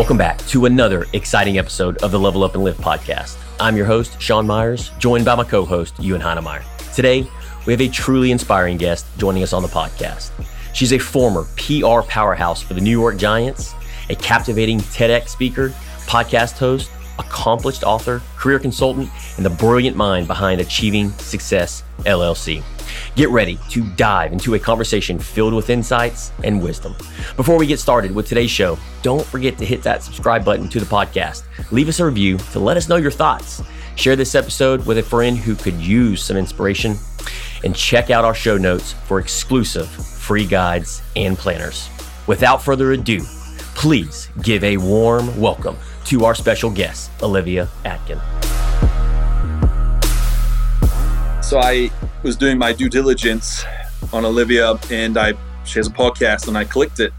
Welcome back to another exciting episode of the Level Up and Live podcast. I'm your host, Sean Meyers, joined by my co host, Ewan Heinemeyer. Today, we have a truly inspiring guest joining us on the podcast. She's a former PR powerhouse for the New York Giants, a captivating TEDx speaker, podcast host, accomplished author, career consultant, and the brilliant mind behind Achieving Success LLC. Get ready to dive into a conversation filled with insights and wisdom. Before we get started with today's show, don't forget to hit that subscribe button to the podcast. Leave us a review to let us know your thoughts. Share this episode with a friend who could use some inspiration. And check out our show notes for exclusive free guides and planners. Without further ado, please give a warm welcome to our special guest, Olivia Atkin. So I was doing my due diligence on Olivia, and I she has a podcast, and I clicked it,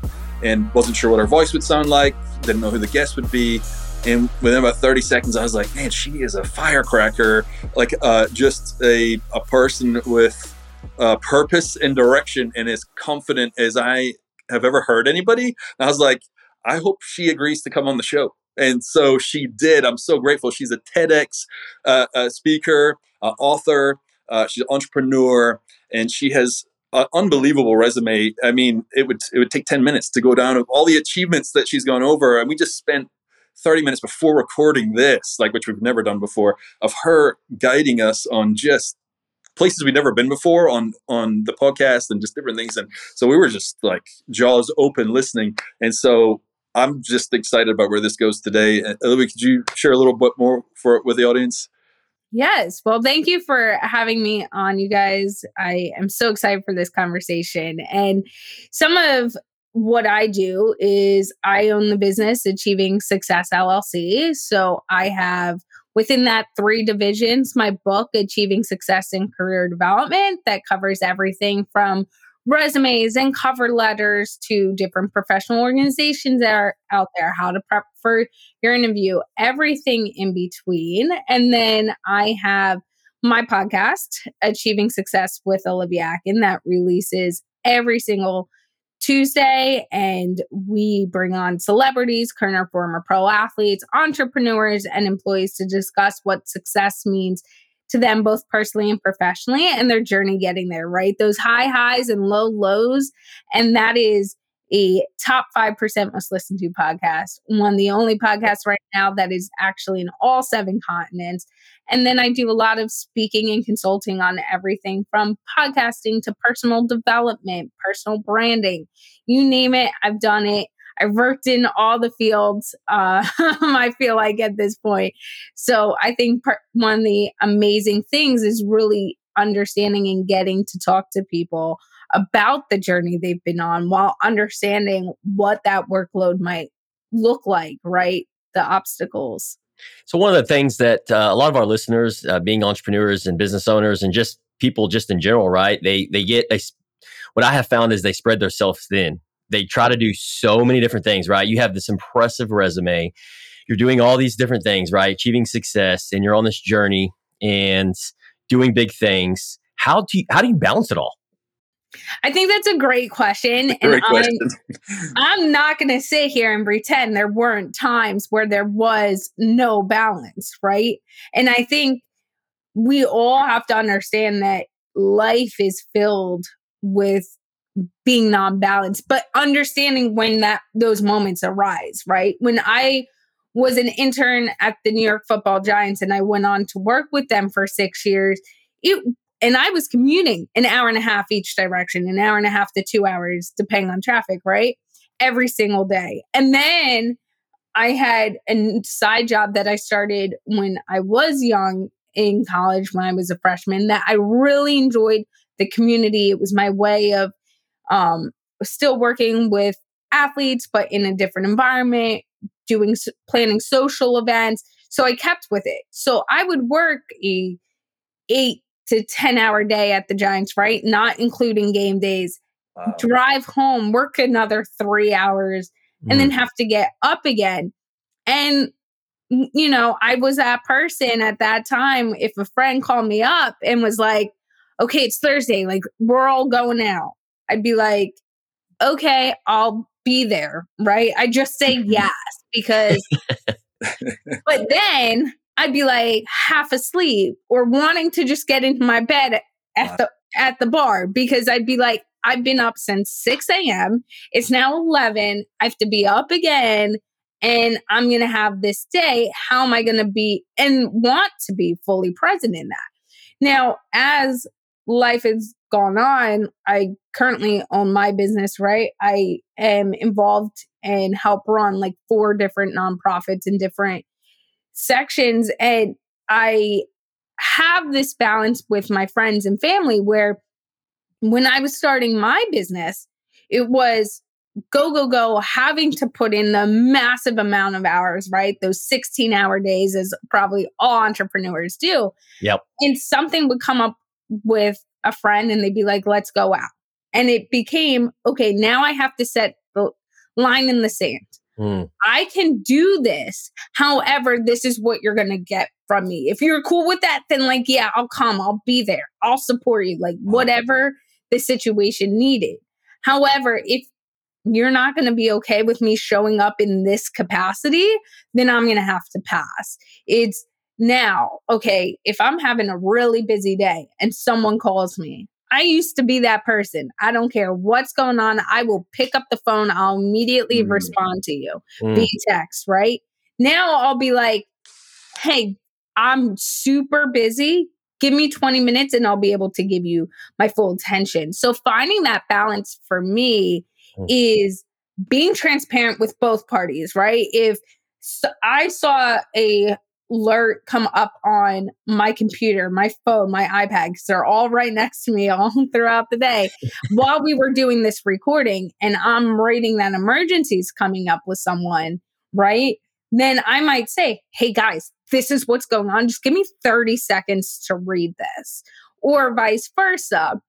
and wasn't sure what her voice would sound like. Didn't know who the guest would be, and within about 30 seconds, I was like, man, she is a firecracker, like uh, just a a person with uh, purpose and direction, and as confident as I have ever heard anybody. And I was like, I hope she agrees to come on the show. And so she did. I'm so grateful. She's a TEDx uh, uh, speaker, uh, author, uh, she's an entrepreneur, and she has an unbelievable resume. I mean, it would it would take ten minutes to go down of all the achievements that she's gone over, and we just spent 30 minutes before recording this, like which we've never done before, of her guiding us on just places we've never been before on on the podcast and just different things. And so we were just like jaws open listening. And so I'm just excited about where this goes today. Olivia, could you share a little bit more for with the audience? Yes. Well, thank you for having me on, you guys. I am so excited for this conversation. And some of what I do is I own the business Achieving Success LLC. So I have within that three divisions my book, Achieving Success in Career Development, that covers everything from resumes and cover letters to different professional organizations that are out there, how to prep for your interview, everything in between. And then I have my podcast, Achieving Success with Olivia Atkin, that releases every single Tuesday. And we bring on celebrities, current or former pro athletes, entrepreneurs, and employees to discuss what success means to them both personally and professionally and their journey getting there, right? Those high highs and low lows. And that is a top 5% most listened to podcast, one the only podcast right now that is actually in all seven continents. And then I do a lot of speaking and consulting on everything from podcasting to personal development, personal branding, you name it, I've done it. I've worked in all the fields. Uh, I feel like at this point. So I think part, one of the amazing things is really understanding and getting to talk to people about the journey they've been on while understanding what that workload might look like, right? The obstacles. So, one of the things that uh, a lot of our listeners, uh, being entrepreneurs and business owners, and just people just in general, right? They they get they, what I have found is they spread themselves thin they try to do so many different things, right? You have this impressive resume. You're doing all these different things, right? Achieving success, and you're on this journey and doing big things. How do you, how do you balance it all? I think that's a great question. Great and question. I'm, I'm not going to sit here and pretend there weren't times where there was no balance, right? And I think we all have to understand that life is filled with being non-balanced but understanding when that those moments arise right? When i was an intern at the new york football giants and i went on to work with them for six years it and i was commuting an hour and a half each direction an hour and a half to two hours depending on traffic right? Every single day. And then i had a side job that i started when i was young in college when i was a freshman that i really enjoyed the community. It was my way of um, still working with athletes, but in a different environment, doing planning social events. So I kept with it. So I would work a eight to 10 hour day at the Giants, right? Not including game days. Wow. Drive home, work another three hours, and mm. then have to get up again. And, you know, I was that person at that time. If a friend called me up and was like, okay, it's Thursday, like we're all going out. I'd be like, okay, I'll be there, right? I just say mm-hmm. yes because, but then I'd be like half asleep or wanting to just get into my bed at the at the bar because I'd be like, I've been up since 6 a.m. It's now 11. I have to be up again and I'm going to have this day. How am I going to be and want to be fully present in that? Now, as life has gone on, I currently own my business, right? I am involved and help run like four different nonprofits in different sections. And I have this balance with my friends and family where when I was starting my business, it was go, go, go, having to put in the massive amount of hours, right? Those 16 hour days, as probably all entrepreneurs do. Yep. And something would come up with a friend and they'd be like, let's go out. And it became, okay, now I have to set the line in the sand. Mm. I can do this. However, this is what you're going to get from me. If you're cool with that, then like, yeah, I'll come. I'll be there. I'll support you. Like, whatever the situation needed. However, if you're not going to be okay with me showing up in this capacity, then I'm going to have to pass. It's now, okay, if I'm having a really busy day and someone calls me, I used to be that person. I don't care what's going on. I will pick up the phone. I'll immediately mm. respond to you mm. via text, right? Now I'll be like, hey, I'm super busy. Give me 20 minutes and I'll be able to give you my full attention. So finding that balance for me mm. is being transparent with both parties, right? If so I saw a alert come up on my computer, my phone, my iPad, because they're all right next to me all throughout the day while we were doing this recording. And I'm rating that emergencies coming up with someone, right? Then I might say, hey guys, this is what's going on. Just give me 30 seconds to read this. Or vice versa,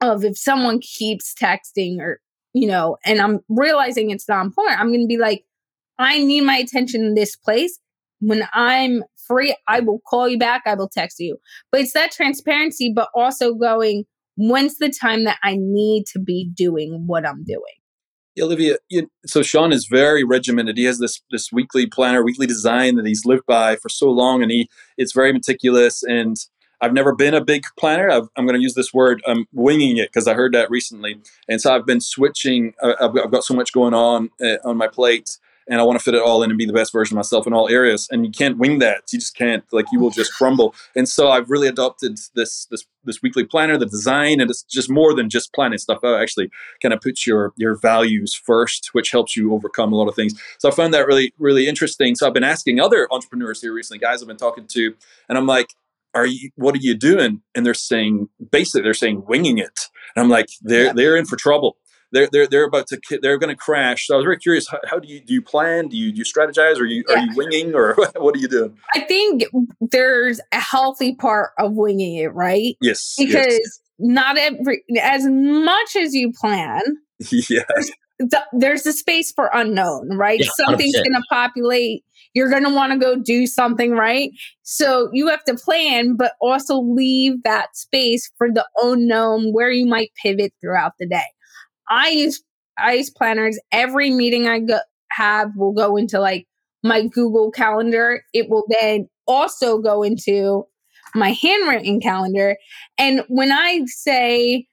of if someone keeps texting or, you know, and I'm realizing it's not important, I'm going to be like, I need my attention in this place when I'm free, I will call you back, I will text you. But it's that transparency, but also going, when's the time that I need to be doing what I'm doing? Yeah, Olivia, you, so Sean is very regimented. He has this this weekly planner, weekly design that he's lived by for so long, and he it's very meticulous. And I've never been a big planner. i am going to use this word, I'm winging it because I heard that recently, and so I've been switching. I've, I've, got so much going on uh, on my plate and I want to fit it all in and be the best version of myself in all areas. And you can't wing that. You just can't. Like you will just crumble. And so I've really adopted this this this weekly planner, the design, and it's just more than just planning stuff out. Actually, kind of puts your your values first, which helps you overcome a lot of things. So I found that really really interesting. So I've been asking other entrepreneurs here recently, guys I've been talking to, and I'm like, are you what are you doing and they're saying basically they're saying winging it and i'm like they're yeah. they're in for trouble they're they're they're about to they're going to crash. So I was very curious. How, how, do you do you plan? Do you do you strategize? Or are you yeah. are you winging or what are you doing? I think there's a healthy part of winging it, right? Yes, because yes. not every as much as you plan. yeah. There's, there's a space for unknown, right? Yeah, Something's going to populate you're going to want to go do something, right? So you have to plan, but also leave that space for the unknown where you might pivot throughout the day. I use I use planners. Every meeting I go, have will go into like my Google Calendar. It will then also go into my handwritten calendar. And when I say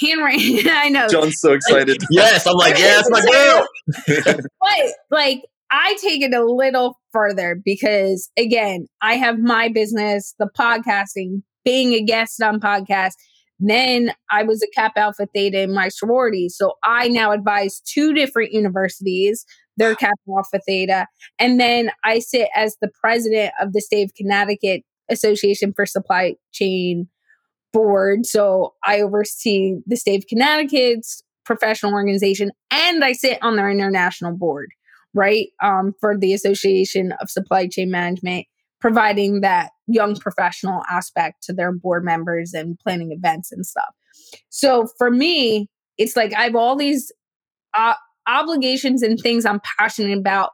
handwritten, I know Sean's so excited. yes, I'm like, yes, my girl. but like I take it a little further because again, I have my business, the podcasting, being a guest on podcast then I was a Kappa Alpha Theta in my sorority. So I now advise two different universities. They're Kappa Alpha Theta. And then I sit as the president of the state of Connecticut Association for Supply Chain Board. So I oversee the state of Connecticut's professional organization and I sit on their international board, right? Um, for the Association of Supply Chain Management providing that young professional aspect to their board members and planning events and stuff. So for me, it's like I have all these uh, obligations and things I'm passionate about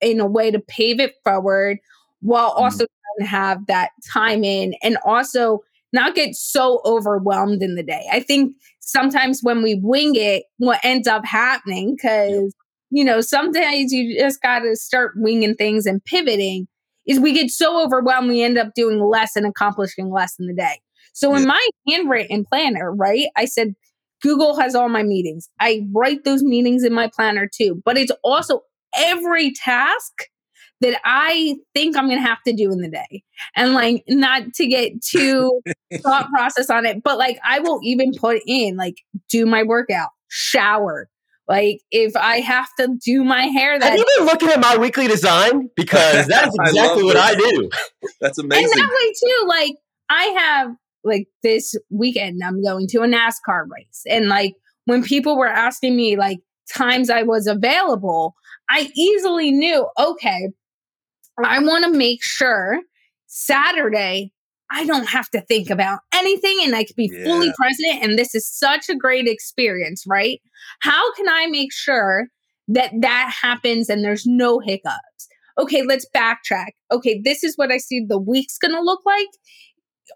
in a way to pave it forward while mm-hmm. also mm. have that time in and also not get so overwhelmed in the day. I think sometimes when we wing it, what ends up happening, because, you know, sometimes you just got to start winging things and pivoting, is we get so overwhelmed, we end up doing less and accomplishing less in the day. So in my handwritten planner, right, I said, Google has all my meetings. I write those meetings in my planner too, but it's also every task that I think I'm going to have to do in the day. And like, not to get too thought process on it, but like, I will even put in like, do my workout, shower. Like, if I have to do my hair, that have you been looking at my weekly design? Because that's exactly I what I do. That's amazing. And that way too, like, I have like this weekend, I'm going to a NASCAR race, and like when people were asking me like times I was available, I easily knew, okay, I want to make sure Saturday I don't have to think about anything and I can be yeah. fully present. And this is such a great experience, right? How can I make sure that that happens and there's no hiccups? Okay, let's backtrack. Okay, this is what I see the week's going to look like.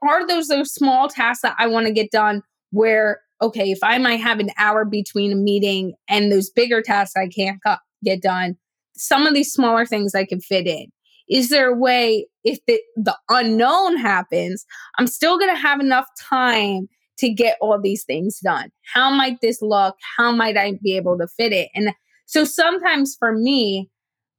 Are those those small tasks that I want to get done where okay, if I might have an hour between a meeting and those bigger tasks I can't get done, some of these smaller things I can fit in is there a way if the, the unknown happens i'm still going to have enough time to get all these things done? How might this look? How might i be able to fit it? And so sometimes for me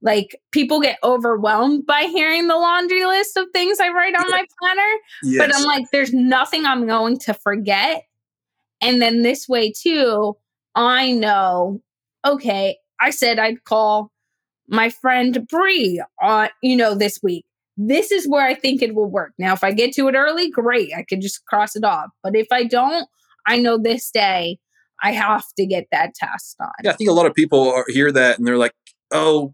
like people get overwhelmed by hearing the laundry list of things i write on my planner yes. but i'm like there's nothing i'm going to forget. And then this way too i know okay i said i'd call my friend Bree on, you know, this week. This is where I think it will work. Now, if I get to it early, great. I could just cross it off. But if I don't, I know this day I have to get that task done. Yeah, I think a lot of people hear that and they're like, oh,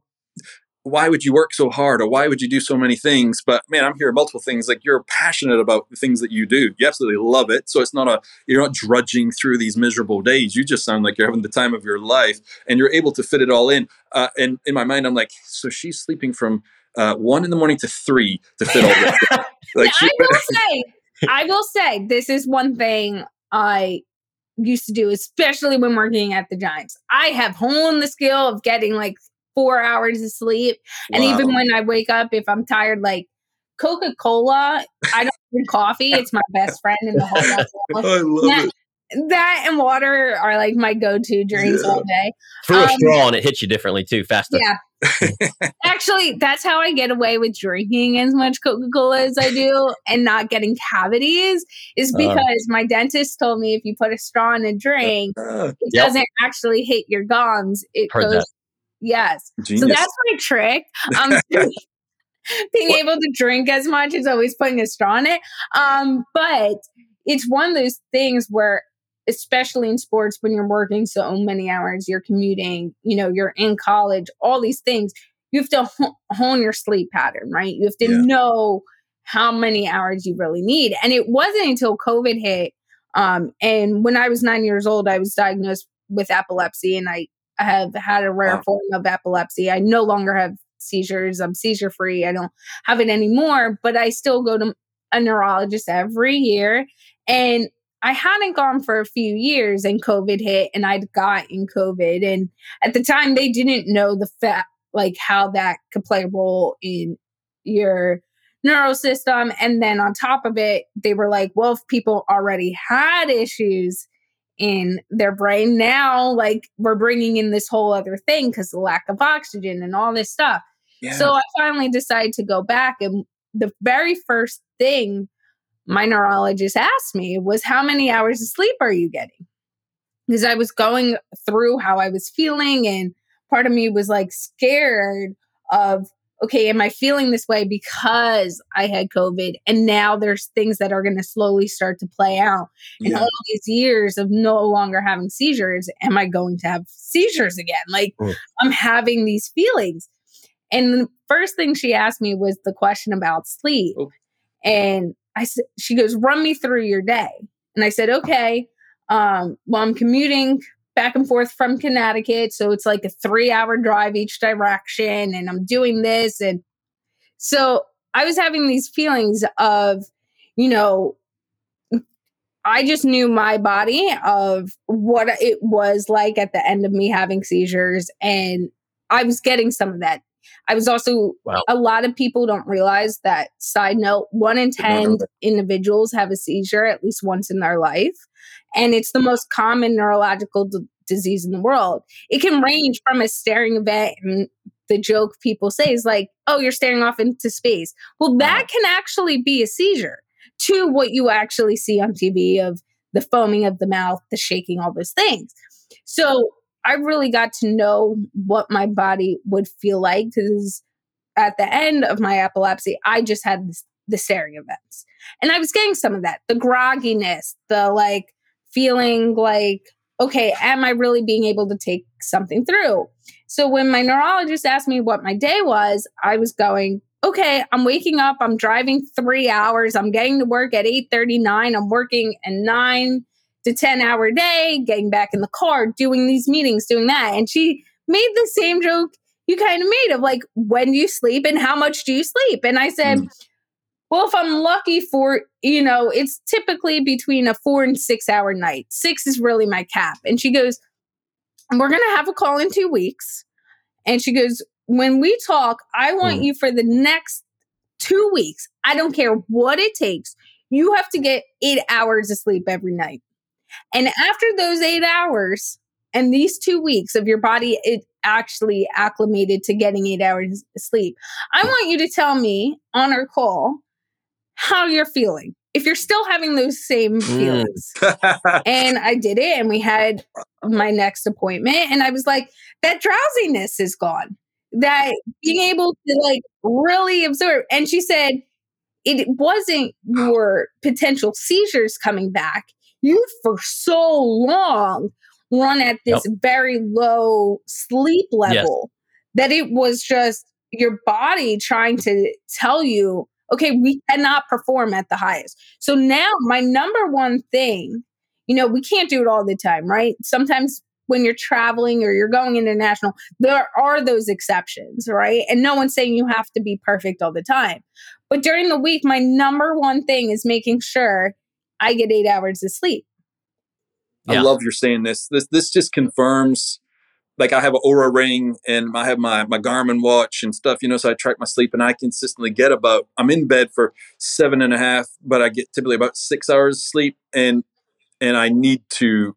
why would you work so hard or why would you do so many things? But man i'm hearing multiple things like you're passionate about the things that you do. You absolutely love it. So it's not a you're not drudging through these miserable days. You just sound like you're having the time of your life and you're able to fit it all in. Uh, and in my mind i'm like so she's sleeping from uh, one in the morning to three to fit all this like she, i will say i will say this is one thing i used to do especially when working at the giants. I have honed the skill of getting like four hours of sleep. Wow. And even when I wake up, if I'm tired, like Coca Cola, I don't drink coffee. It's my best friend in the whole world. I love that, it. That and water are like my go-to drinks yeah. all day. Through um, a straw and it hits you differently too, faster. Yeah. Actually, that's how I get away with drinking as much Coca Cola as I do and not getting cavities. Is uh. because uh, my dentist told me if you put a straw in a drink, uh, it yep. doesn't actually hit your gums. It Heard goes that. Yes. Genius. So that's my trick. Um, being what? able to drink as much is always putting a straw in it. Um, but it's one of those things where, especially in sports, when you're working so many hours, you're commuting, you know, you're in college, all these things, you have to hone your sleep pattern, right? You have to yeah. know how many hours you really need. And it wasn't until COVID hit. Um, and when I was nine years old, I was diagnosed with epilepsy and I have had a rare wow. form of epilepsy. I no longer have seizures. I'm seizure free. I don't have it anymore, but I still go to a neurologist every year. And I hadn't gone for a few years and COVID hit and I'd gotten COVID. And at the time, they didn't know the fact, like how that could play a role in your neural system. And then on top of it, they were like, well, if people already had issues in their brain. Now, like we're bringing in this whole other thing because the lack of oxygen and all this stuff. Yeah. So I finally decided to go back. And the very first thing my neurologist asked me was, How many hours of sleep are you getting? Because I was going through how I was feeling, and part of me was like scared of okay, am I feeling this way because I had COVID? And now there's things that are going to slowly start to play out. In yeah. all these years of no longer having seizures, am I going to have seizures again? Like mm. I'm having these feelings. And the first thing she asked me was the question about sleep. Oh. And I said, she goes, run me through your day. And I said, okay. Um, well, I'm commuting back and forth from Connecticut. So it's like a three hour drive each direction, and I'm doing this. And so I was having these feelings of, you know, I just knew my body of what it was like at the end of me having seizures. And I was getting some of that. I was also, wow. a lot of people don't realize that, side note, one in 10 individuals have a seizure at least once in their life. And it's the most common neurological d- disease in the world. It can range from a staring event and the joke people say is like, oh, you're staring off into space. Well, that can actually be a seizure to what you actually see on TV of the foaming of the mouth, the shaking, all those things. So I really got to know what my body would feel like because at the end of my epilepsy, I just had the staring events. And I was getting some of that the grogginess, the like feeling like, okay, am I really being able to take something through? So when my neurologist asked me what my day was, I was going, okay, I'm waking up, I'm driving three hours, I'm getting to work at 8:39, I'm working a nine to 10 hour day, getting back in the car, doing these meetings, doing that. And she made the same joke you kind of made of like, when do you sleep and how much do you sleep? And I said, mm. well, if I'm lucky for, you know, it's typically between a four and six hour night. Six is really my cap. And she goes, we're going to have a call in two weeks. And she goes, when we talk, I want mm. you for the next two weeks. I don't care what it takes. You have to get eight hours of sleep every night. And after those eight hours and these two weeks of your body, it actually acclimated to getting eight hours sleep. I want you to tell me on our call how you're feeling. If you're still having those same mm. feelings. Mm. and I did it, and we had my next appointment, and I was like, that drowsiness is gone that being able to like really absorb. And she said, it wasn't your potential seizures coming back. You for so long run at this yep. very low sleep level yes. that it was just your body trying to tell you, okay, we cannot perform at the highest. So now my number one thing, you know, we can't do it all the time, right? Sometimes when you're traveling or you're going international, there are those exceptions, right? And no one's saying you have to be perfect all the time. But during the week, my number one thing is making sure I get eight hours of sleep. I love you're saying this. This this just confirms like I have an Oura ring and I have my my Garmin watch and stuff, you know, so I track my sleep and I consistently get about I'm in bed for seven and a half, but I get typically about six hours sleep and and I need to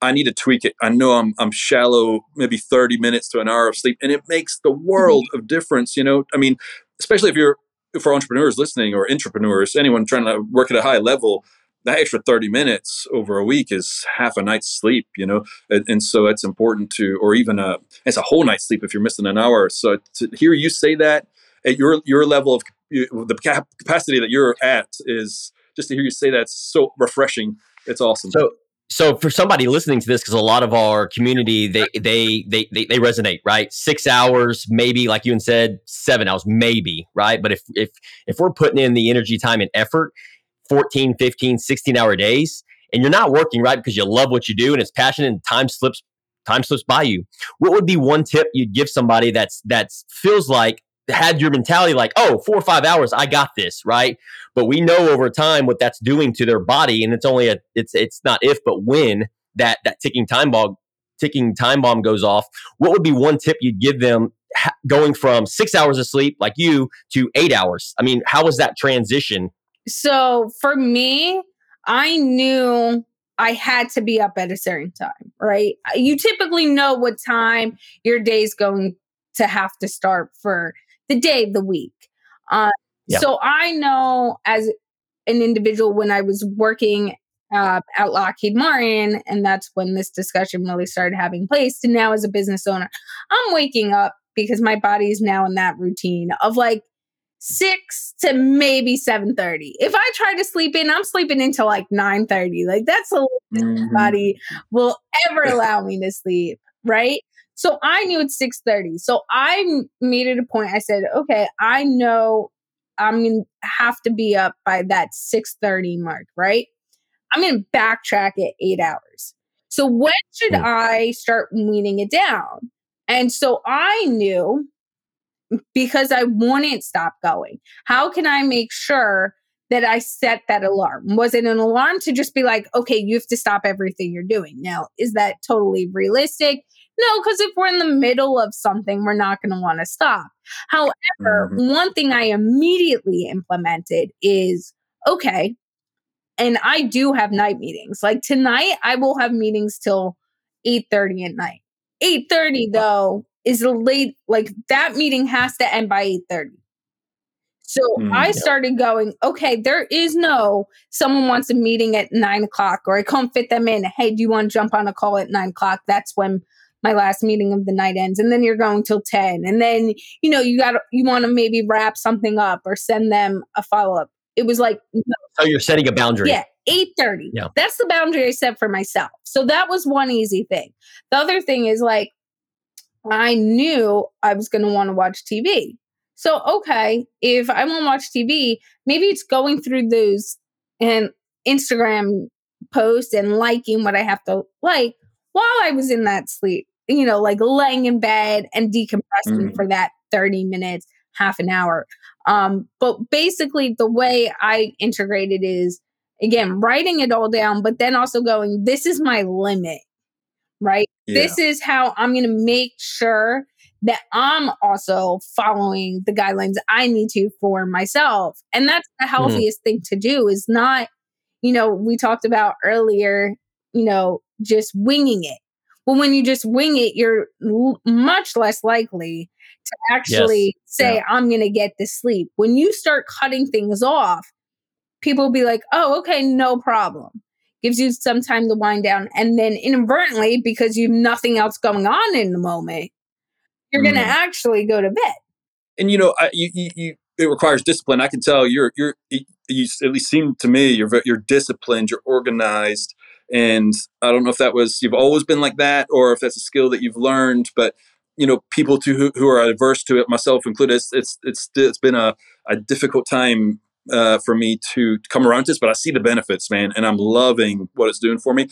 I need to tweak it. I know I'm I'm shallow, maybe 30 minutes to an hour of sleep, and it makes the mm-hmm. world of difference. You know, I mean, especially if you're for entrepreneurs listening or entrepreneurs, anyone trying to work at a high level, that extra 30 minutes over a week is half a night's sleep, you know? And, and, so it's important to, or even a, it's a whole night's sleep if you're missing an hour. So to hear you say that at your, your level of the capacity that you're at is just to hear you say that's so refreshing. It's awesome. So so for somebody listening to this because a lot of our community they, they they they they resonate right six hours maybe like you and said seven hours maybe right but if if if we're putting in the energy time and effort 14 15 16 hour days and you're not working right because you love what you do and it's passionate and time slips time slips by you what would be one tip you'd give somebody that's that's feels like had your mentality like, oh, four or five hours, I got this, right? But we know over time what that's doing to their body, and it's only a it's it's not if but when that that ticking time bomb ticking time bomb goes off. What would be one tip you'd give them ha- going from six hours of sleep like you to eight hours? I mean, how was that transition? So for me, I knew I had to be up at a certain time, right? You typically know what time your day's going to have to start for the day, the week. Uh, yeah. So I know as an individual when I was working uh, at Lockheed Martin, and that's when this discussion really started having place. And now as a business owner, I'm waking up because my body is now in that routine of like six to maybe seven thirty. If I try to sleep in, I'm sleeping until like nine thirty. Like that's a mm-hmm. body will ever allow me to sleep, right? So I knew it's 6:30. So I made it a point. I said, okay, I know I'm gonna have to be up by that 6:30 mark, right? I'm gonna backtrack at eight hours. So when should. I start weaning it down? And so I knew because I wouldn't stop going. How can I make sure that I set that alarm? Was it an alarm to just be like, okay, you have to stop everything you're doing? Now, is that totally realistic? No, because if we're in the middle of something, we're not going to want to stop. However, mm-hmm. one thing I immediately implemented is okay, and I do have night meetings. Like tonight, I will have meetings till 8 30 at night. 8 30, though, is late. Like that meeting has to end by 8 30. So mm, I started going, okay, there is no someone wants a meeting at nine o'clock or I can't fit them in. Hey, do you want to jump on a call at nine o'clock? That's when my last meeting of the night ends. And then you're going till 10. And then, you know, you got you want to maybe wrap something up or send them a follow up. It was like no. So you're setting a boundary. Yeah. 8:30. Yeah. That's the boundary I set for myself. So that was one easy thing. The other thing is like I knew I was going to want to watch TV. So, okay, if I want to watch TV, maybe it's going through those and Instagram posts and liking what I have to like while I was in that sleep, you know, like laying in bed and decompressing mm. for that 30 minutes, half an hour. Um, but basically, the way I integrated is again, writing it all down, but then also going, this is my limit, right? Yeah. This is how I'm going to make sure that I'm also following the guidelines I need to for myself. And that's the mm-hmm. healthiest mm-hmm. thing to do is not, you know, we talked about earlier, you know, just winging it. Well, when you just wing it, you're l- much less likely to actually yes. say, yeah. I'm going to get this sleep. When you start cutting things off, people will be like, oh, okay, no problem. Gives you some time to wind down. And then inadvertently, because you have nothing else going on in the moment, you're mm. going to actually go to bed. And you know, I, you, you, you, it requires discipline. I can tell you're, you're, you at least seem to me, you're, you're disciplined, you're organized. And I don't know if that was, you've always been like that or if that's a skill that you've learned, but you know, people to who, who are adverse to it, myself included, it's, it's, it's, it's been a, a difficult time uh, for me to come around to this, but I see the benefits, man, and I'm loving what it's doing for me.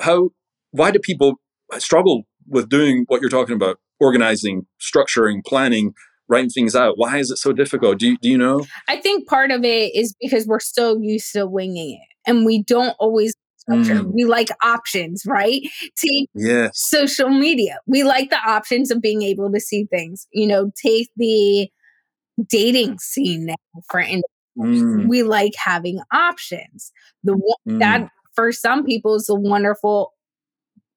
How, why do people struggle with doing what you're talking about? organizing, structuring, planning, writing things out. Why is it so difficult? Do you, do you know? I think part of it is because we're so used to winging it and we don't always Mm. We like options, right? Take yes. social media. We like the options of being able to see things. You know, take the dating scene now, for instance. Mm. We like having options. The mm. that for some people is a wonderful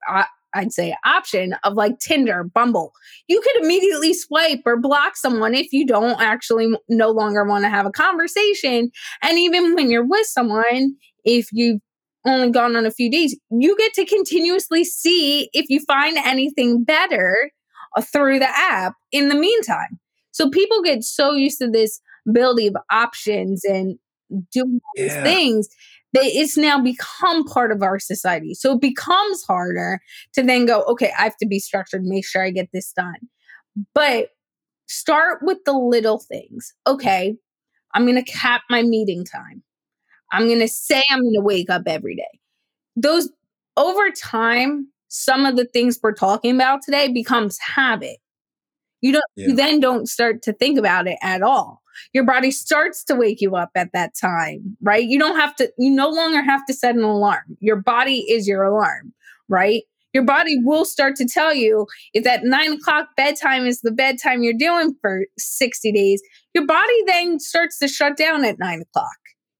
uh, I'd say option of like Tinder, Bumble. You could immediately swipe or block someone if you don't actually no longer want to have a conversation. And even when you're with someone, if you've only gone on a few days, you get to continuously see if you find anything better uh, through the app in the meantime. So people get so used to this ability of options and doing yeah. these things that it's now become part of our society. So it becomes harder to then go, okay, I have to be structured, make sure I get this done. But start with the little things. Okay, I'm going to cap my meeting time. I'm going to say I'm going to wake up every day. Those over time, some of the things we're talking about today becomes habit. You don't yeah. you then don't start to think about it at all. Your body starts to wake you up at that time, right? You don't have to, you no longer have to set an alarm. Your body is your alarm, right? Your body will start to tell you if that nine o'clock bedtime is the bedtime you're doing for 60 days, your body then starts to shut down at nine o'clock.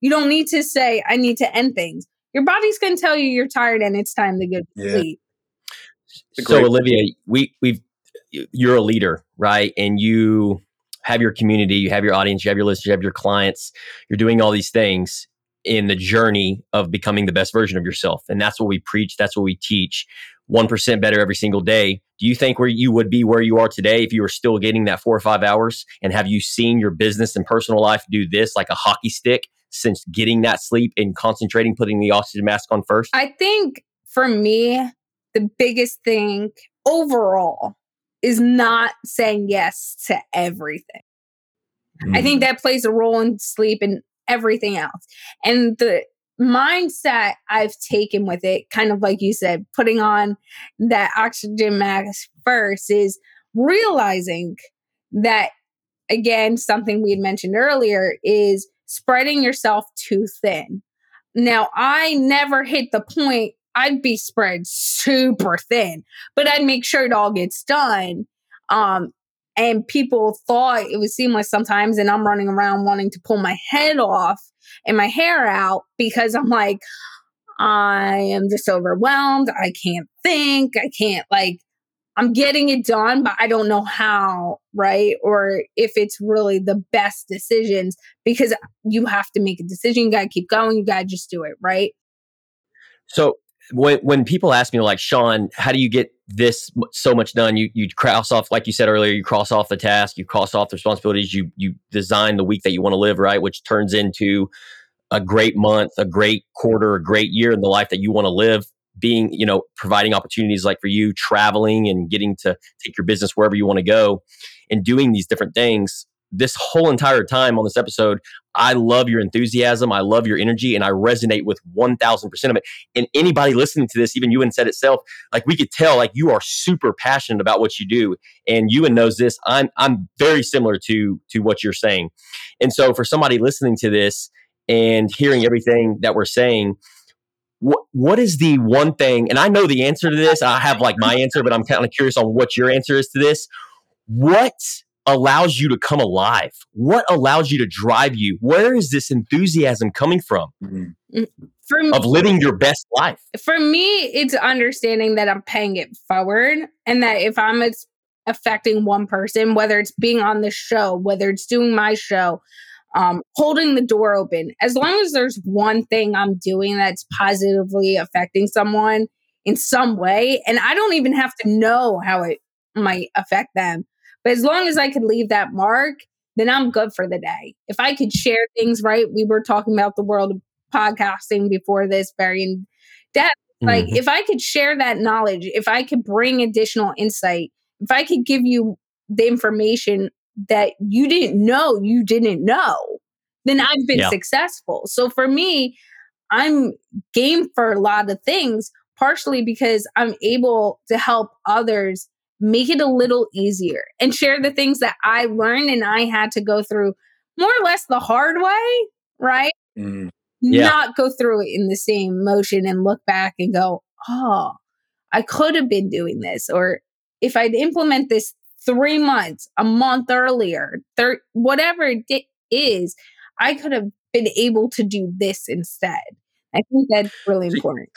You don't need to say, I need to end things. Your body's going to tell you you're tired and it's time to go to yeah. sleep. So, Olivia, we, we've, you're a leader, right? And you have your community, you have your audience, you have your list, you have your clients, you're doing all these things in the journey of becoming the best version of yourself. And that's what we preach, that's what we teach. 1% better every single day. Do you think where you would be where you are today if you were still getting that 4 or 5 hours and have you seen your business and personal life do this like a hockey stick since getting that sleep and concentrating putting the oxygen mask on first? I think for me the biggest thing overall is not saying yes to everything. Mm. I think mm. that plays a role in sleep and everything else. And the mindset I've taken with it, kind of like you said, putting on that oxygen mask first is realizing that, again, something we had mentioned earlier is spreading yourself too thin. Now, I never hit the point I'd be spread super thin, but I'd make sure it all gets done. Um, and people thought it was seamless sometimes, and I'm running around wanting to pull my head off and my hair out because I'm like, I am just overwhelmed. I can't think. I can't like I'm getting it done, but I don't know how, right? Or if it's really the best decisions because you have to make a decision. You got to keep going. You got to just do it, right? So when when people ask me like Sean, how do you get this so much done? You you cross off like you said earlier. You cross off the task. You cross off the responsibilities. You you design the week that you want to live, right? Which turns into a great month, a great quarter, a great year in the life that you want to live being, you know, providing opportunities like for you traveling and getting to take your business wherever you want to go and doing these different things. This whole entire time on this episode, I love your enthusiasm. I love your energy and I resonate with 1000% of it. And anybody listening to this, even Ewan said itself, like we could tell, like you are super passionate about what you do. And Ewan knows this. I'm, I'm very similar to, to what you're saying. And so for somebody listening to this and hearing everything that we're saying, what what is the one thing and i know the answer to this i have like my answer but i'm kind of curious on what your answer is to this what allows you to come alive what allows you to drive you where is this enthusiasm coming from mm-hmm. me, of living your best life for me it's understanding that i'm paying it forward and that if i'm affecting one person whether it's being on the show whether it's doing my show um, holding the door open. As long as there's one thing I'm doing that's positively affecting someone in some way, and I don't even have to know how it might affect them, but as long as I could leave that mark, then I'm good for the day. If I could share things, right? We were talking about the world of podcasting before this very in depth. Like, mm-hmm. if I could share that knowledge, if I could bring additional insight, if I could give you the information that you didn't know you didn't know, then I've been yeah. successful. So for me, I'm game for a lot of things, partially because I'm able to help others make it a little easier and share the things that I learned and I had to go through more or less the hard way, right? Mm. Yeah. Not go through it in the same motion and look back and go, oh, I could have been doing this. Or if I'd implement this three months, a month earlier, thir- whatever it is, I could have been able to do this instead. I think that's really important.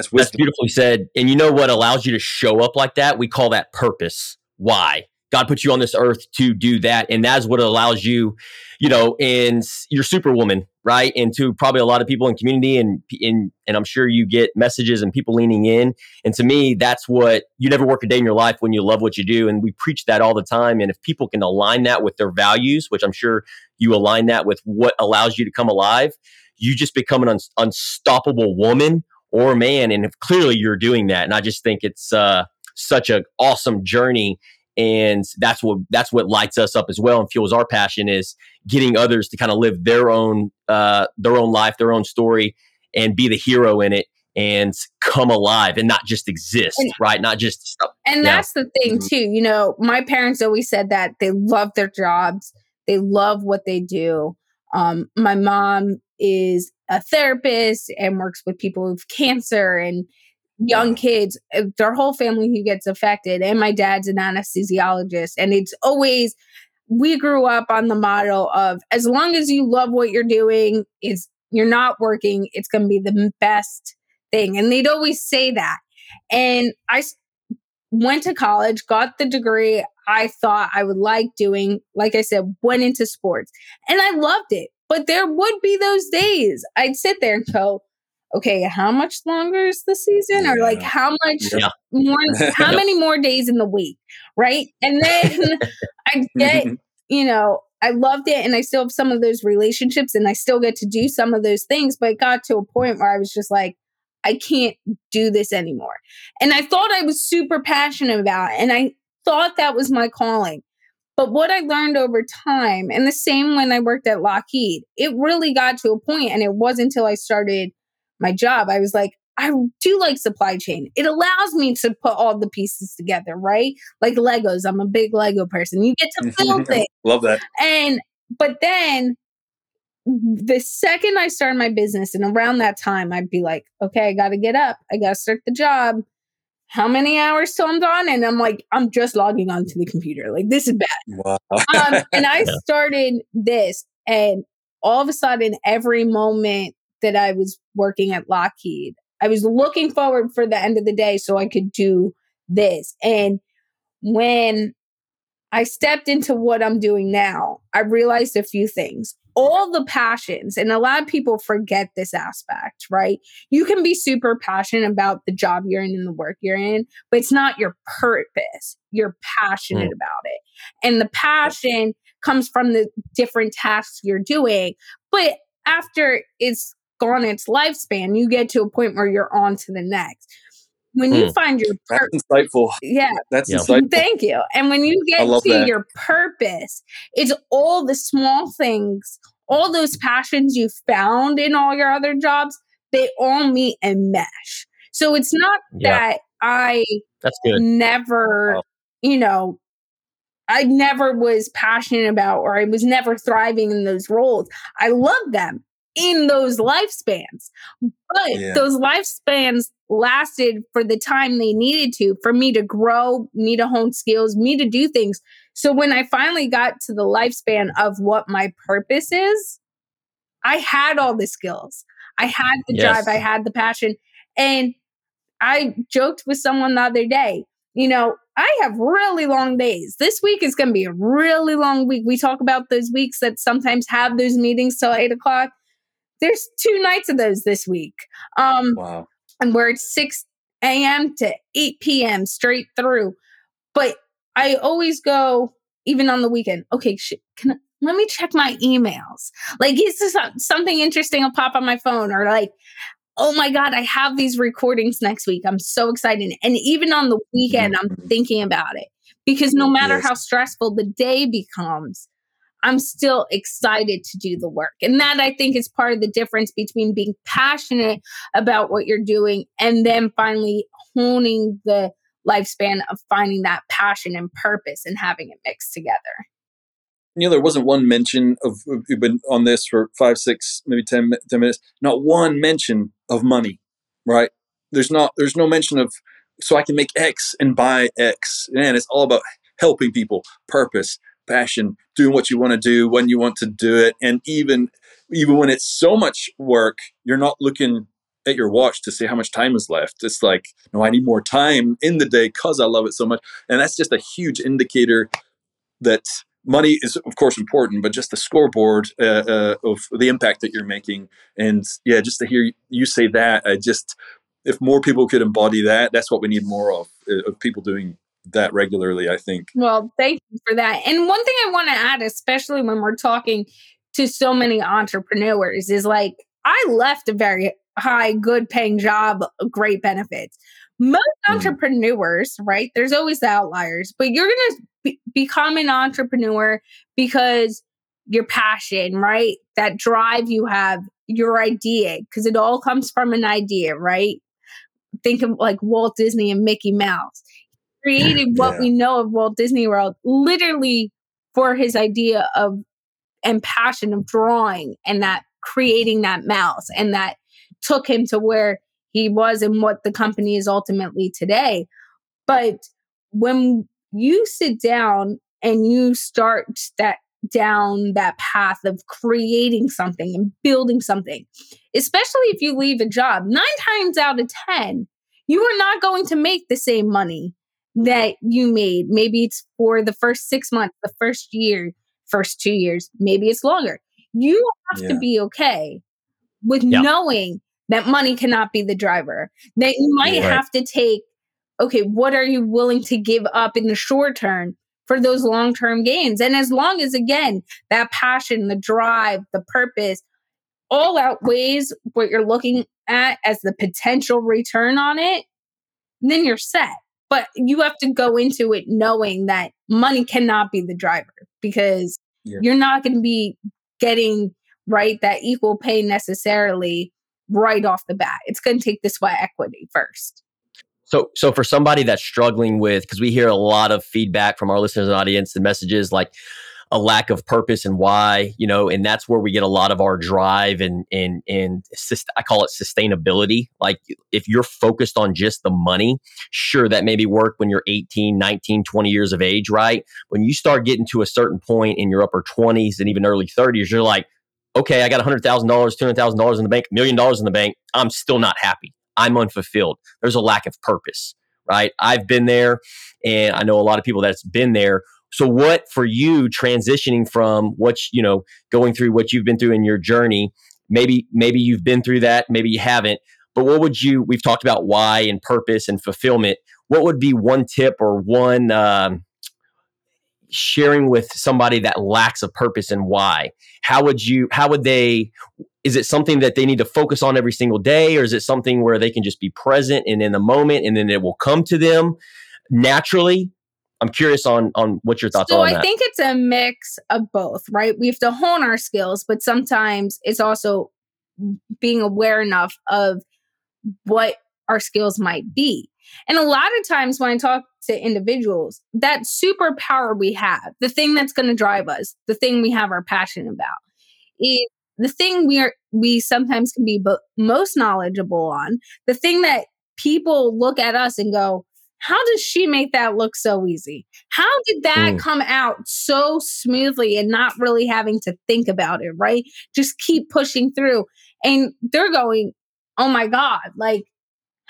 That's, that's beautifully said. And you know what allows you to show up like that? We call that purpose. Why? God put you on this earth to do that. And that's what allows you, you know, and you're superwoman, right? And to probably a lot of people in community and, and, and I'm sure you get messages and people leaning in. And to me, that's what you never work a day in your life when you love what you do. And we preach that all the time. And if people can align that with their values, which I'm sure you align that with what allows you to come alive, you just become an un- unstoppable woman or man. And if clearly you're doing that. And I just think it's, uh, such an awesome journey and that's what that's what lights us up as well and fuels our passion is getting others to kind of live their own uh, their own life their own story and be the hero in it and come alive and not just exist and, right not just and yeah. that's the thing mm-hmm. too you know my parents always said that they love their jobs they love what they do um, my mom is a therapist and works with people with cancer and young kids, uh, their whole family who gets affected. And my dad's an anesthesiologist. And it's always, we grew up on the model of as long as you love what you're doing, is you're not working, it's going to be the best thing. And they'd always say that. And I went to college, got the degree I thought I would like doing. Like I said, went into sports and I loved it. But there would be those days I'd sit there and go, okay, how much longer is the season? Or like how much yeah. more, how many more days in the week? Right. And then I get, mm-hmm. you know, I loved it and I still have some of those relationships and I still get to do some of those things, but it got to a point where I was just like, I can't do this anymore. And I thought I was super passionate about it and I thought that was my calling. But what I learned over time, and the same when I worked at Lockheed, it really got to a point, and it wasn't until I started my job, I was like, I do like supply chain. It allows me to put all the pieces together, right? Like Legos. I'm a big Lego person. You get to build things. Love that. And but then the second I started my business, and around that time, I'd be like, okay, I got to get up. I got to start the job. How many hours till I'm done? And I'm like, I'm just logging onto the computer. Like, this is bad. Wow. um, and I started this, and all of a sudden, every moment that I was working at Lockheed, I was looking forward for the end of the day so I could do this. And when I stepped into what I'm doing now, I realized a few things. All the passions, and a lot of people forget this aspect, right? You can be super passionate about the job you're in and the work you're in, but it's not your purpose. You're passionate mm. about it. And the passion comes from the different tasks you're doing. But after it's gone its lifespan, you get to a point where you're on to the next when you mm. find your pur- that's insightful yeah that's yeah. insightful thank you and when you get to that. your purpose it's all the small things all those passions you found in all your other jobs they all meet and mesh so it's not yeah. that i that's good never wow. you know I never was passionate about or I was never thriving in those roles. I love them in those lifespans. But yeah. those lifespans lasted for the time they needed to for me to grow, me to hone skills, me to do things. So when I finally got to the lifespan of what my purpose is, I had all the skills. I had the yes. drive, I had the passion. And I joked with someone the other day, you know, I have really long days. This week is going to be a really long week. We talk about those weeks that sometimes have those meetings till eight o'clock. There's two nights of those this week. Um, wow. And where it's 6 a.m. to 8 p.m. straight through. But I always go, even on the weekend, okay, sh- can I, let me check my emails. Like, is this something interesting will pop on my phone? Or like, oh my God, I have these recordings next week. I'm so excited. And even on the weekend, I'm mm-hmm. thinking about it because no matter yes. how stressful the day becomes, I'm still excited to do the work. And that I think is part of the difference between being passionate about what you're doing and then finally honing the lifespan of finding that passion and purpose and having it mixed together. You know, there wasn't one mention of, we've been on this for five, six, maybe 10, 10 minutes, not one mention of money, right? There's not, there's no mention of, so I can make X and buy X. And it's all about helping people, purpose, passion, doing what you want to do when you want to do it, and even even when it's so much work, you're not looking at your watch to see how much time is left. It's like, no, I need more time in the day because I love it so much, and that's just a huge indicator that money is of course important but just the scoreboard uh, uh, of the impact that you're making and yeah just to hear you say that i just if more people could embody that that's what we need more of uh, of people doing that regularly, I think. Well, thank you for that. And one thing I want to add, especially when we're talking to so many entrepreneurs, is like I left a very high, good paying job, great benefits. Most mm. entrepreneurs, right? There's always the outliers, but you're going to be- become an entrepreneur because your passion, right? That drive you have, your idea, because it all comes from an idea, right? Think of like Walt Disney and Mickey Mouse created what yeah. we know of Walt Disney World literally for his idea of and passion of drawing and that creating that mouse and that took him to where he was and what the company is ultimately today. But when you sit down and you start that down that path of creating something and building something, especially if you leave a job, nine times out of 10, you are not going to make the same money that you made. Maybe it's for the first six months, the first year, first two years, maybe it's longer. You have yeah. to be okay with yeah. knowing that money cannot be the driver. That you might right. have to take, okay, what are you willing to give up in the short term for those long term gains? And as long as, again, that passion, the drive, the purpose all outweighs what you're looking at as the potential return on it, then you're set. But you have to go into it knowing that money cannot be the driver because yeah. you're not going to be getting right that equal pay necessarily right off the bat. It's going to take the sweat equity first. So, so for somebody that's struggling with, because we hear a lot of feedback from our listeners and audience and messages like, a lack of purpose and why, you know, and that's where we get a lot of our drive and and and I call it sustainability. Like if you're focused on just the money, sure that maybe work when you're 18, 19, 20 years of age, right? When you start getting to a certain point in your upper 20s and even early 30s, you're like, okay, I got $100,000, $200,000 in the bank, million dollars in the bank. I'm still not happy. I'm unfulfilled. There's a lack of purpose, right? I've been there and I know a lot of people that's been there so what for you transitioning from what you know going through what you've been through in your journey maybe maybe you've been through that maybe you haven't but what would you we've talked about why and purpose and fulfillment. What would be one tip or one um, sharing with somebody that lacks a purpose and why? How would you how would they is it something that they need to focus on every single day or is it something where they can just be present and in the moment and then it will come to them naturally I'm curious on on what your thoughts so are. So I think it's a mix of both, right? We have to hone our skills, but sometimes it's also being aware enough of what our skills might be. And a lot of times when I talk to individuals, that superpower we have, the thing that's going to drive us, the thing we have our passion about, is the thing we are we sometimes can be bo- most knowledgeable on, the thing that people look at us and go, how does she make that look so easy? How did that mm. come out so smoothly and not really having to think about it, right? Just keep pushing through. And they're going, oh my God, like,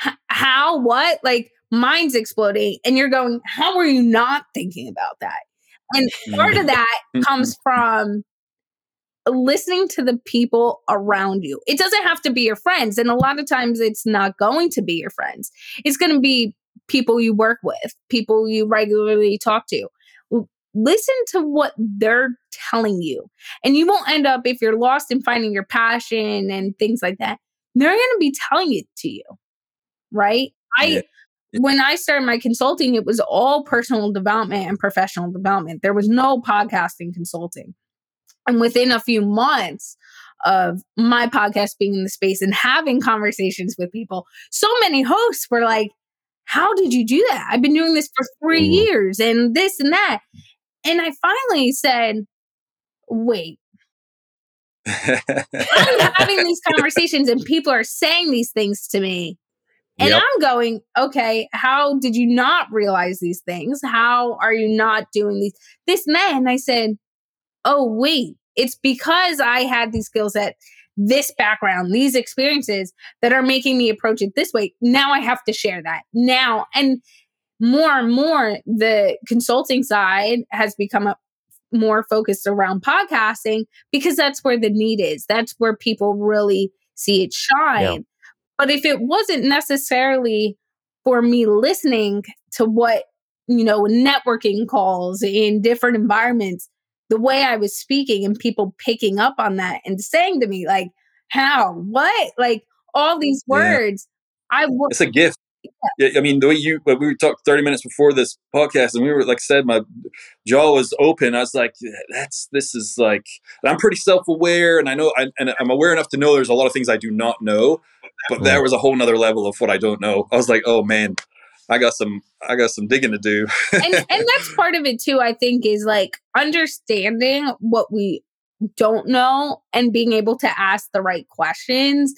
h- how, what? Like, mind's exploding. And you're going, how are you not thinking about that? And part of that comes from listening to the people around you. It doesn't have to be your friends. And a lot of times it's not going to be your friends. It's going to be people you work with, people you regularly talk to. Listen to what they're telling you. And you won't end up, if you're lost in finding your passion and things like that, they're going to be telling it to you. Right. I, yeah when I started my consulting, it was all personal development and professional development. There was no podcasting consulting. And within a few months of my podcast being in the space and having conversations with people, so many hosts were like, how did you do that? I've been doing this for three mm. years and this and that. And I finally said, wait. I'm having these conversations and people are saying these things to me. And yep. I'm going, okay, how did you not realize these things? How are you not doing these? This man, I said, oh, wait, it's because I had these skills that this background, these experiences that are making me approach it this way. Now I have to share that now. And more and more, the consulting side has become a, more focused around podcasting because that's where the need is. That's where people really see it shine. Yeah. But if it wasn't necessarily for me listening to what, you know, networking calls in different environments, the way I was speaking and people picking up on that and saying to me, like, how, what, like all these words. Yeah. I w- it's a gift. Yeah. I mean, the way you, we were talking 30 minutes before this podcast, and we were, like I said, my jaw was open. I was like, that's, this is like, I'm pretty self aware, and I know, I, and I'm aware enough to know there's a lot of things I do not know, but there was a whole nother level of what I don't know. I was like, oh man, I got some I got some digging to do. and and that's part of it too, I think, is like understanding what we don't know and being able to ask the right questions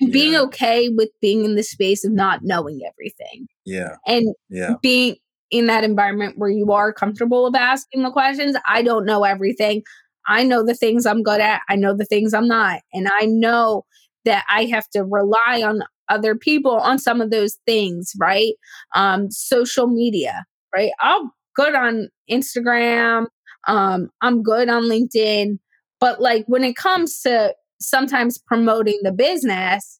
and yeah. being okay with being in the space of not knowing everything. Yeah. And yeah. being in that environment where you are comfortable of asking the questions. I don't know everything. I know the things I'm good at. I know the things I'm not. And I know that I have to rely on other people on some of those things, right? Um, social media, right? I'm good on Instagram. Um, I'm good on LinkedIn. But like when it comes to sometimes promoting the business,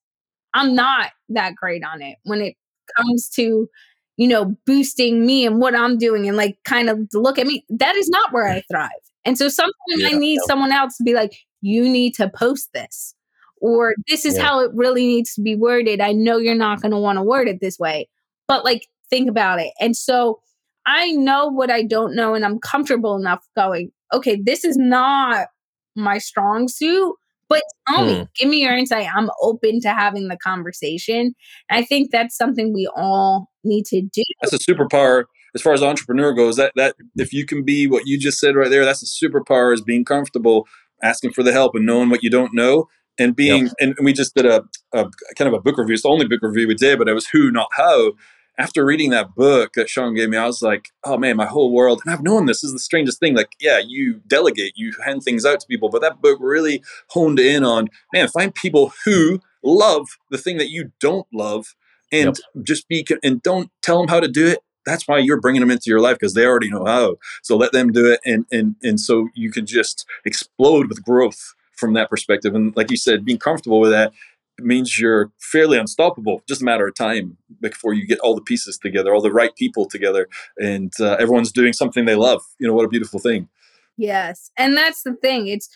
I'm not that great on it. When it comes to, you know, boosting me and what I'm doing and like kind of look at me, that is not where I thrive. And so sometimes yeah, I need someone else to be like, you need to post this or this is yeah. how it really needs to be worded. I know you're not going to want to word it this way, but like think about it. And so I know what I don't know, and I'm comfortable enough going, okay, this is not my strong suit, but tell me, hmm. give me your insight. I'm open to having the conversation. I think that's something we all need to do. That's a superpower as far as entrepreneur goes, that that if you can be what you just said right there, that's a superpower is being comfortable asking for the help and knowing what you don't know and being yep. and we just did a, a, kind of a book review. It's the only book review we did but it was who not how. After reading that book that sean gave me i was like oh man my whole world and i've known this, this is the strangest thing. Like yeah you delegate you hand things out to people but that book really honed in on man find people who love the thing that you don't love and yep. just be and don't tell them how to do it. That's why you're bringing them into your life because they already know how. So let them do it and and and so you can just explode with growth from that perspective. And like you said, being comfortable with that means you're fairly unstoppable. Just a matter of time before you get all the pieces together, all the right people together, and uh, everyone's doing something they love. You know, what a beautiful thing. Yes. And that's the thing. It's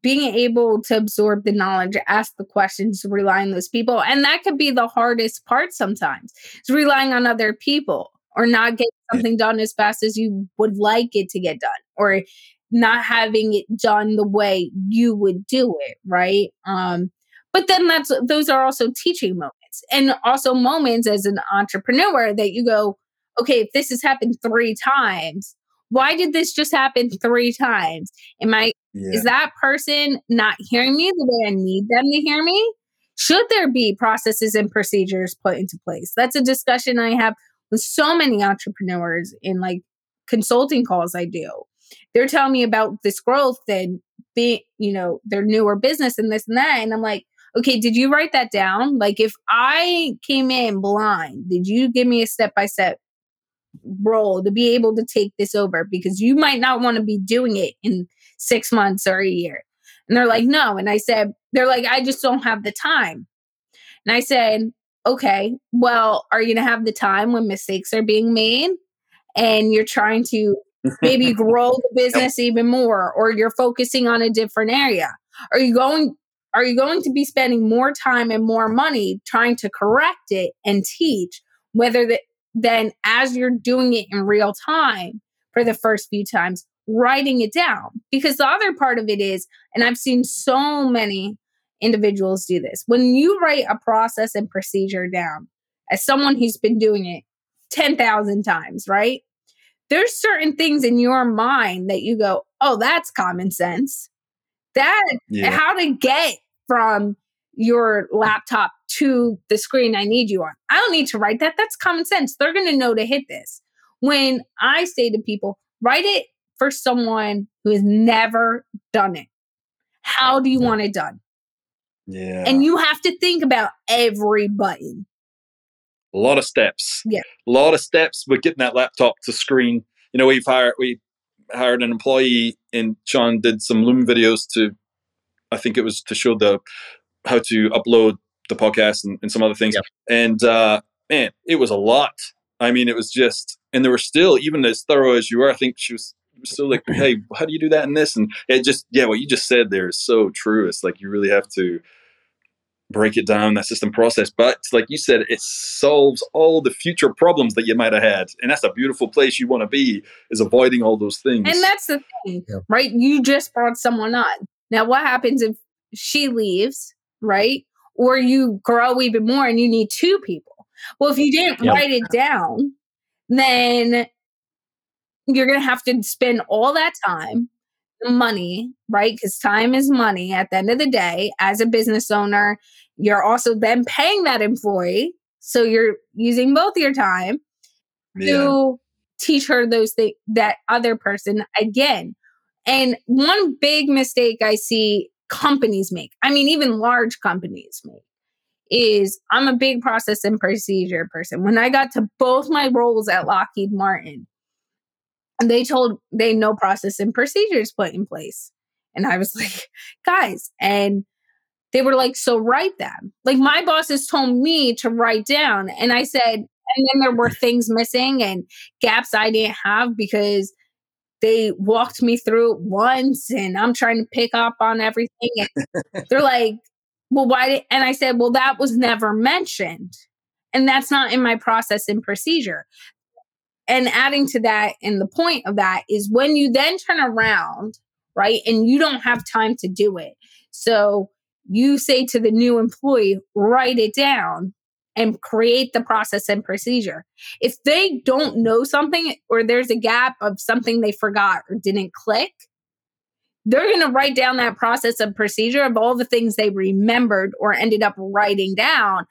being able to absorb the knowledge, ask the questions, rely on those people. And that could be the hardest part sometimes. It's relying on other people or not getting something done as fast as you would like it to get done or not having it done the way you would do it, right? Um, but then that's those are also teaching moments and also moments as an entrepreneur that you go, okay, if this has happened three times, why did this just happen three times? Am I yeah. is that person not hearing me the way I need them to hear me? Should there be processes and procedures put into place? That's a discussion I have with so many entrepreneurs in like consulting calls I do they're telling me about this growth and being, you know, their newer business and this and that. And I'm like, okay, did you write that down? Like, if I came in blind, did you give me a step by step role to be able to take this over? Because you might not want to be doing it in six months or a year. And they're like, no. And I said, they're like, I just don't have the time. And I said, okay, well, are you going to have the time when mistakes are being made and you're trying to maybe grow the business even more or you're focusing on a different area. Are you going are you going to be spending more time and more money trying to correct it and teach whether that then as you're doing it in real time for the first few times writing it down? Because the other part of it is and i've seen so many individuals do this when you write a process and procedure down as someone who's been doing it 10,000 times right there's certain things in your mind that you go, oh, that's common sense. That yeah. how to get from your laptop to the screen I need you on. I don't need to write that. That's common sense. They're going to know to hit this. When I say to people, write it for someone who has never done it. How do you yeah. want it done? Yeah. And you have to think about every button a lot of steps. Yeah. A lot of steps, but getting that laptop to screen. You know, we've hired we hired an employee and Sean did some Loom videos to I think it was to show the how to upload the podcast and, and some other things. Yep. And uh man, it was a lot. I mean, it was just and there were still, even as thorough as you were, I think she was still like, Hey, how do you do that in this? And it just yeah, what you just said there is so true. It's like you really have to break it down, that system process. But like you said, it solves all the future problems that you might have had. And that's a beautiful place you want to be, is avoiding all those things. And that's the thing, yeah. right? You just brought someone on. Now, what happens if she leaves, right? Or you grow even more and you need two people. Well, if you didn't yep. write it down, then you're going to have to spend all that time money, right? Because time is money at the end of the day as a business owner you're also then paying that employee. So you're using both your time yeah. to teach her those things, that other person again. And one big mistake I see companies make, I mean, even large companies make, is I'm a big process and procedure person. When I got to both my roles at Lockheed Martin, and they told they no process and procedures put in place. And I was like, guys, and they were like, so write them. Like my bosses told me to write down. And I said, and then there were things missing and gaps I didn't have because they walked me through it once and I'm trying to pick up on everything. And they're like, well, why? Did, and I said, well, that was never mentioned. And that's not in my process and procedure. And adding to that, and the point of that is when you then turn around, right, and you don't have time to do it. So you say to the new employee, write it down. and create the process and procedure. If they don't know something or there's a gap of something they forgot or didn't click, they're going to write down that process and procedure of all the things they remembered or ended up writing down.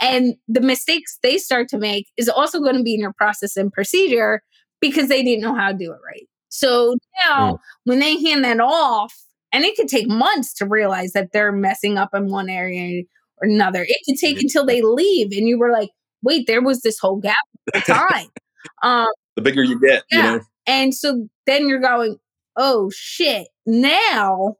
And the mistakes they start to make is also going to be in your process and procedure because they didn't know how to do it right. So now, mm. when they hand that off, and it could take months to realize that they're messing up in one area or another. It could take until they leave, and you were like, "Wait, there was this whole gap of time." um, the bigger you get, yeah. You know? And so then you're going, "Oh shit!" Now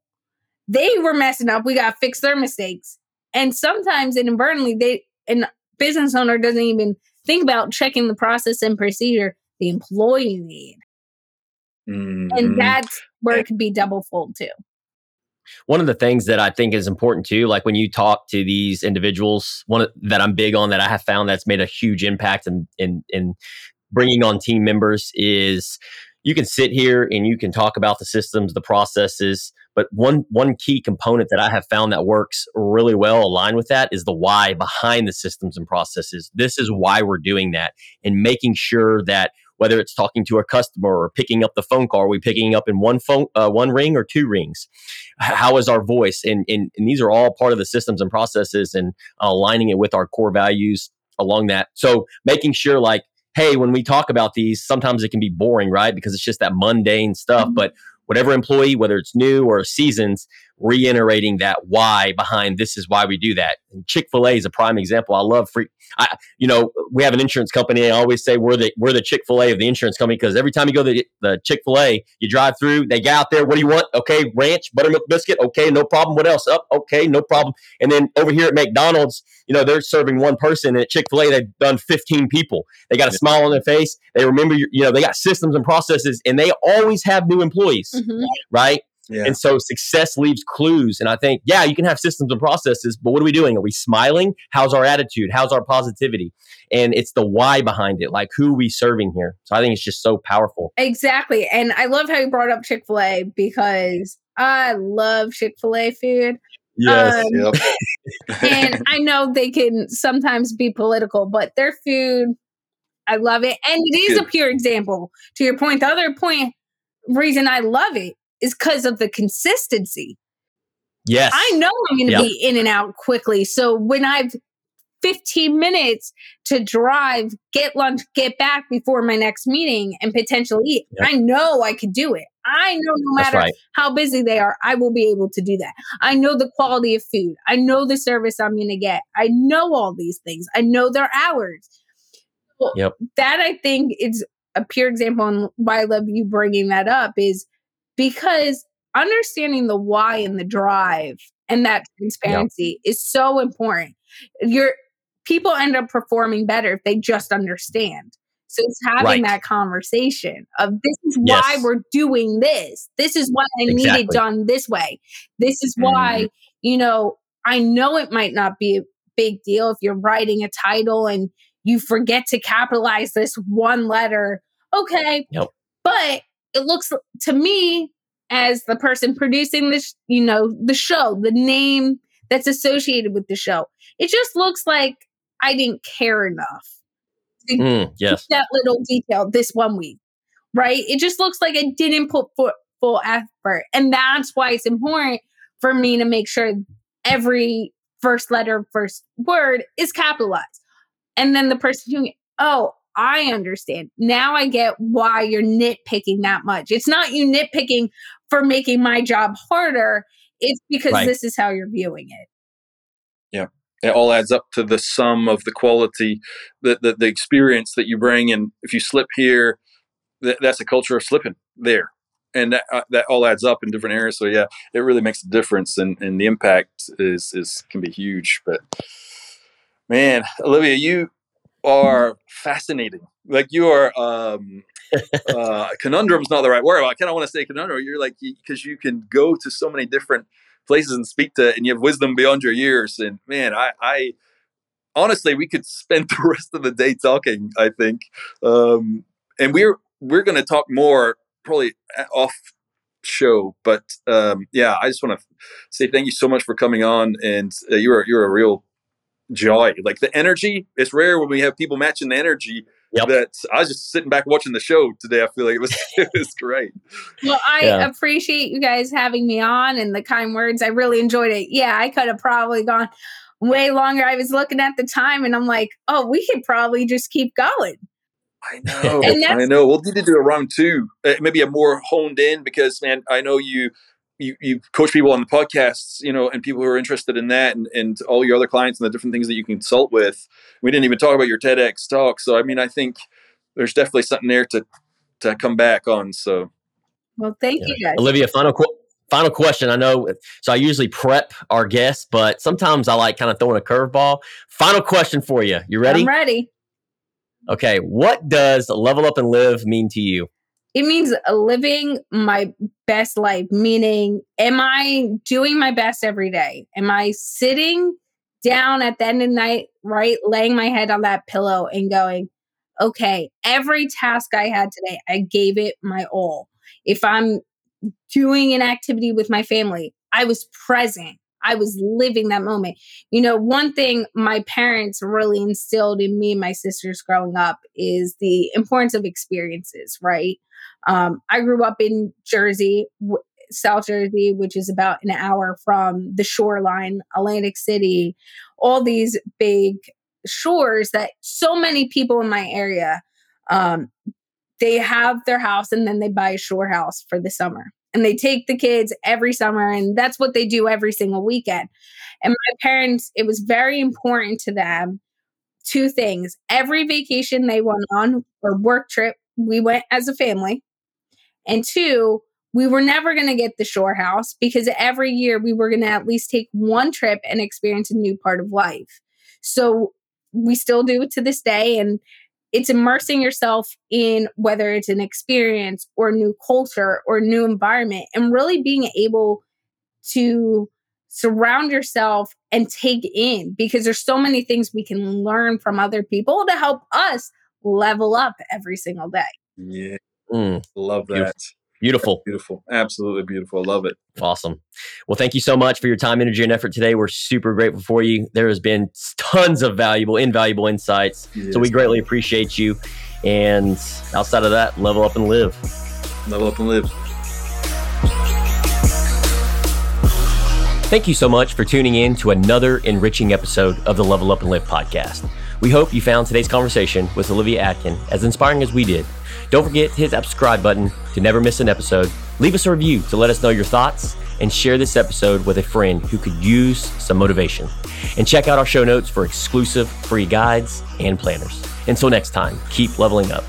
they were messing up. We got to fix their mistakes. And sometimes inadvertently, they an business owner doesn't even think about checking the process and procedure the employee need. Mm-hmm. And that's where it could be double fold too. One of the things that I think is important too, like when you talk to these individuals, one that I'm big on that I have found that's made a huge impact in in, in bringing on team members is you can sit here and you can talk about the systems, the processes, but one one key component that I have found that works really well aligned with that is the why behind the systems and processes. This is why we're doing that and making sure that whether it's talking to a customer or picking up the phone call, are we picking up in one phone, uh, one ring or two rings? How is our voice? And, and, and these are all part of the systems and processes and uh, aligning it with our core values along that. So making sure like, hey, when we talk about these, sometimes it can be boring, right? Because it's just that mundane stuff. Mm-hmm. But whatever employee, whether it's new or seasons, reiterating that why behind this is why we do that. Chick Fil A is a prime example. I love free. I, you know, we have an insurance company. I always say we're the we're the Chick Fil A of the insurance company because every time you go to the, the Chick Fil A, you drive through, they get out there. What do you want? Okay, ranch, buttermilk biscuit. Okay, no problem. What else? Up. Oh, okay, no problem. And then over here at McDonald's, you know, they're serving one person. And at Chick Fil A, they've done fifteen people. They got a smile on their face. They remember, you know, they got systems and processes, and they always have new employees, mm-hmm. right? Yeah. And so success leaves clues. And I think, yeah, you can have systems and processes, but what are we doing? Are we smiling? How's our attitude? How's our positivity? And it's the why behind it. Like, who are we serving here? So I think it's just so powerful. Exactly. And I love how you brought up Chick fil A because I love Chick fil A food. Yes. Um, yep. and I know they can sometimes be political, but their food, I love it. And it is a pure example. To your point, the other point, reason I love it is because of the consistency. Yes. I know I'm going to yep. be in and out quickly. So when I've 15 minutes to drive, get lunch, get back before my next meeting and potentially eat, yep. I know I could do it. I know no matter right. how busy they are, I will be able to do that. I know the quality of food. I know the service I'm going to get. I know all these things. I know their hours. Well, yep. That I think is a pure example and why I love you bringing that up is because understanding the why and the drive and that transparency yep. is so important. Your people end up performing better if they just understand. So it's having right. that conversation of this is yes. why we're doing this. This is why I exactly. need it done this way. This is why, mm-hmm. you know, I know it might not be a big deal if you're writing a title and you forget to capitalize this one letter. Okay. Yep. But it looks to me as the person producing this, you know, the show, the name that's associated with the show. It just looks like I didn't care enough. Mm, yes. That little detail this one week, right? It just looks like I didn't put full effort. And that's why it's important for me to make sure every first letter, first word is capitalized. And then the person doing it, oh, I understand. Now I get why you're nitpicking that much. It's not you nitpicking for making my job harder. It's because right. this is how you're viewing it. Yeah. It all adds up to the sum of the quality, the, the, the experience that you bring. And if you slip here, th- that's a culture of slipping there. And that, uh, that all adds up in different areas. So yeah, it really makes a difference, and, and the impact is is can be huge. But man, Olivia, you are fascinating. Like you are um uh conundrum is not the right word. I kind of want to say conundrum. You're like because you can go to so many different places and speak to and you have wisdom beyond your years. And man, I I honestly we could spend the rest of the day talking, I think. Um and we're we're going to talk more probably off show but um yeah i just want to say thank you so much for coming on and uh, you're you're a real joy. Like the energy, it's rare when we have people matching the energy. Yep. That I was just sitting back watching the show today. I feel like it was it was great. Well, I yeah. appreciate you guys having me on and the kind words. I really enjoyed it. Yeah, I could have probably gone way longer. I was looking at the time and I'm like, oh, we could probably just keep going. I know. I know. We'll need to do a round two, uh, maybe a more honed in because, man, I know you you, you coach people on the podcasts, you know, and people who are interested in that and, and all your other clients and the different things that you consult with. We didn't even talk about your TEDx talk. So, I mean, I think there's definitely something there to, to come back on. So, well, thank yeah. you guys. Olivia, final, qu- final question. I know, so I usually prep our guests, but sometimes I like kind of throwing a curveball. Final question for you. You ready? I'm ready. Okay. What does level up and live mean to you? It means living my best life meaning am i doing my best every day am i sitting down at the end of the night right laying my head on that pillow and going okay every task i had today i gave it my all if i'm doing an activity with my family i was present I was living that moment. You know, one thing my parents really instilled in me and my sisters growing up is the importance of experiences, right? Um, I grew up in Jersey, w- South Jersey, which is about an hour from the shoreline, Atlantic City, all these big shores that so many people in my area um, they have their house and then they buy a shore house for the summer. And they take the kids every summer and that's what they do every single weekend. And my parents it was very important to them two things. Every vacation they went on or work trip we went as a family and two, we were never going to get the shore house because every year we were going to at least take one trip and experience a new part of life. So we still do it to this day. And it's immersing yourself in whether it's an experience or new culture or new environment and really being able to surround yourself and take in because there's so many things we can learn from other people to help us level up every single day. Yeah. Mm. Love that. Beautiful. Beautiful. Beautiful. Absolutely beautiful. Love it. Awesome. Well, thank you so much for your time, energy, and effort today. We're super grateful for you. There has been tons of valuable, invaluable insights. Yes. So we greatly appreciate you. And outside of that, level up and live. Level up and live. Thank you so much for tuning in to another enriching episode of the Level Up and Live podcast. We hope you found today's conversation with Olivia Atkin as inspiring as we did. Don't forget to hit that subscribe button to never miss an episode. Leave us a review to let us know your thoughts and share this episode with a friend who could use some motivation. And check out our show notes for exclusive free guides and planners. Until next time, keep leveling up.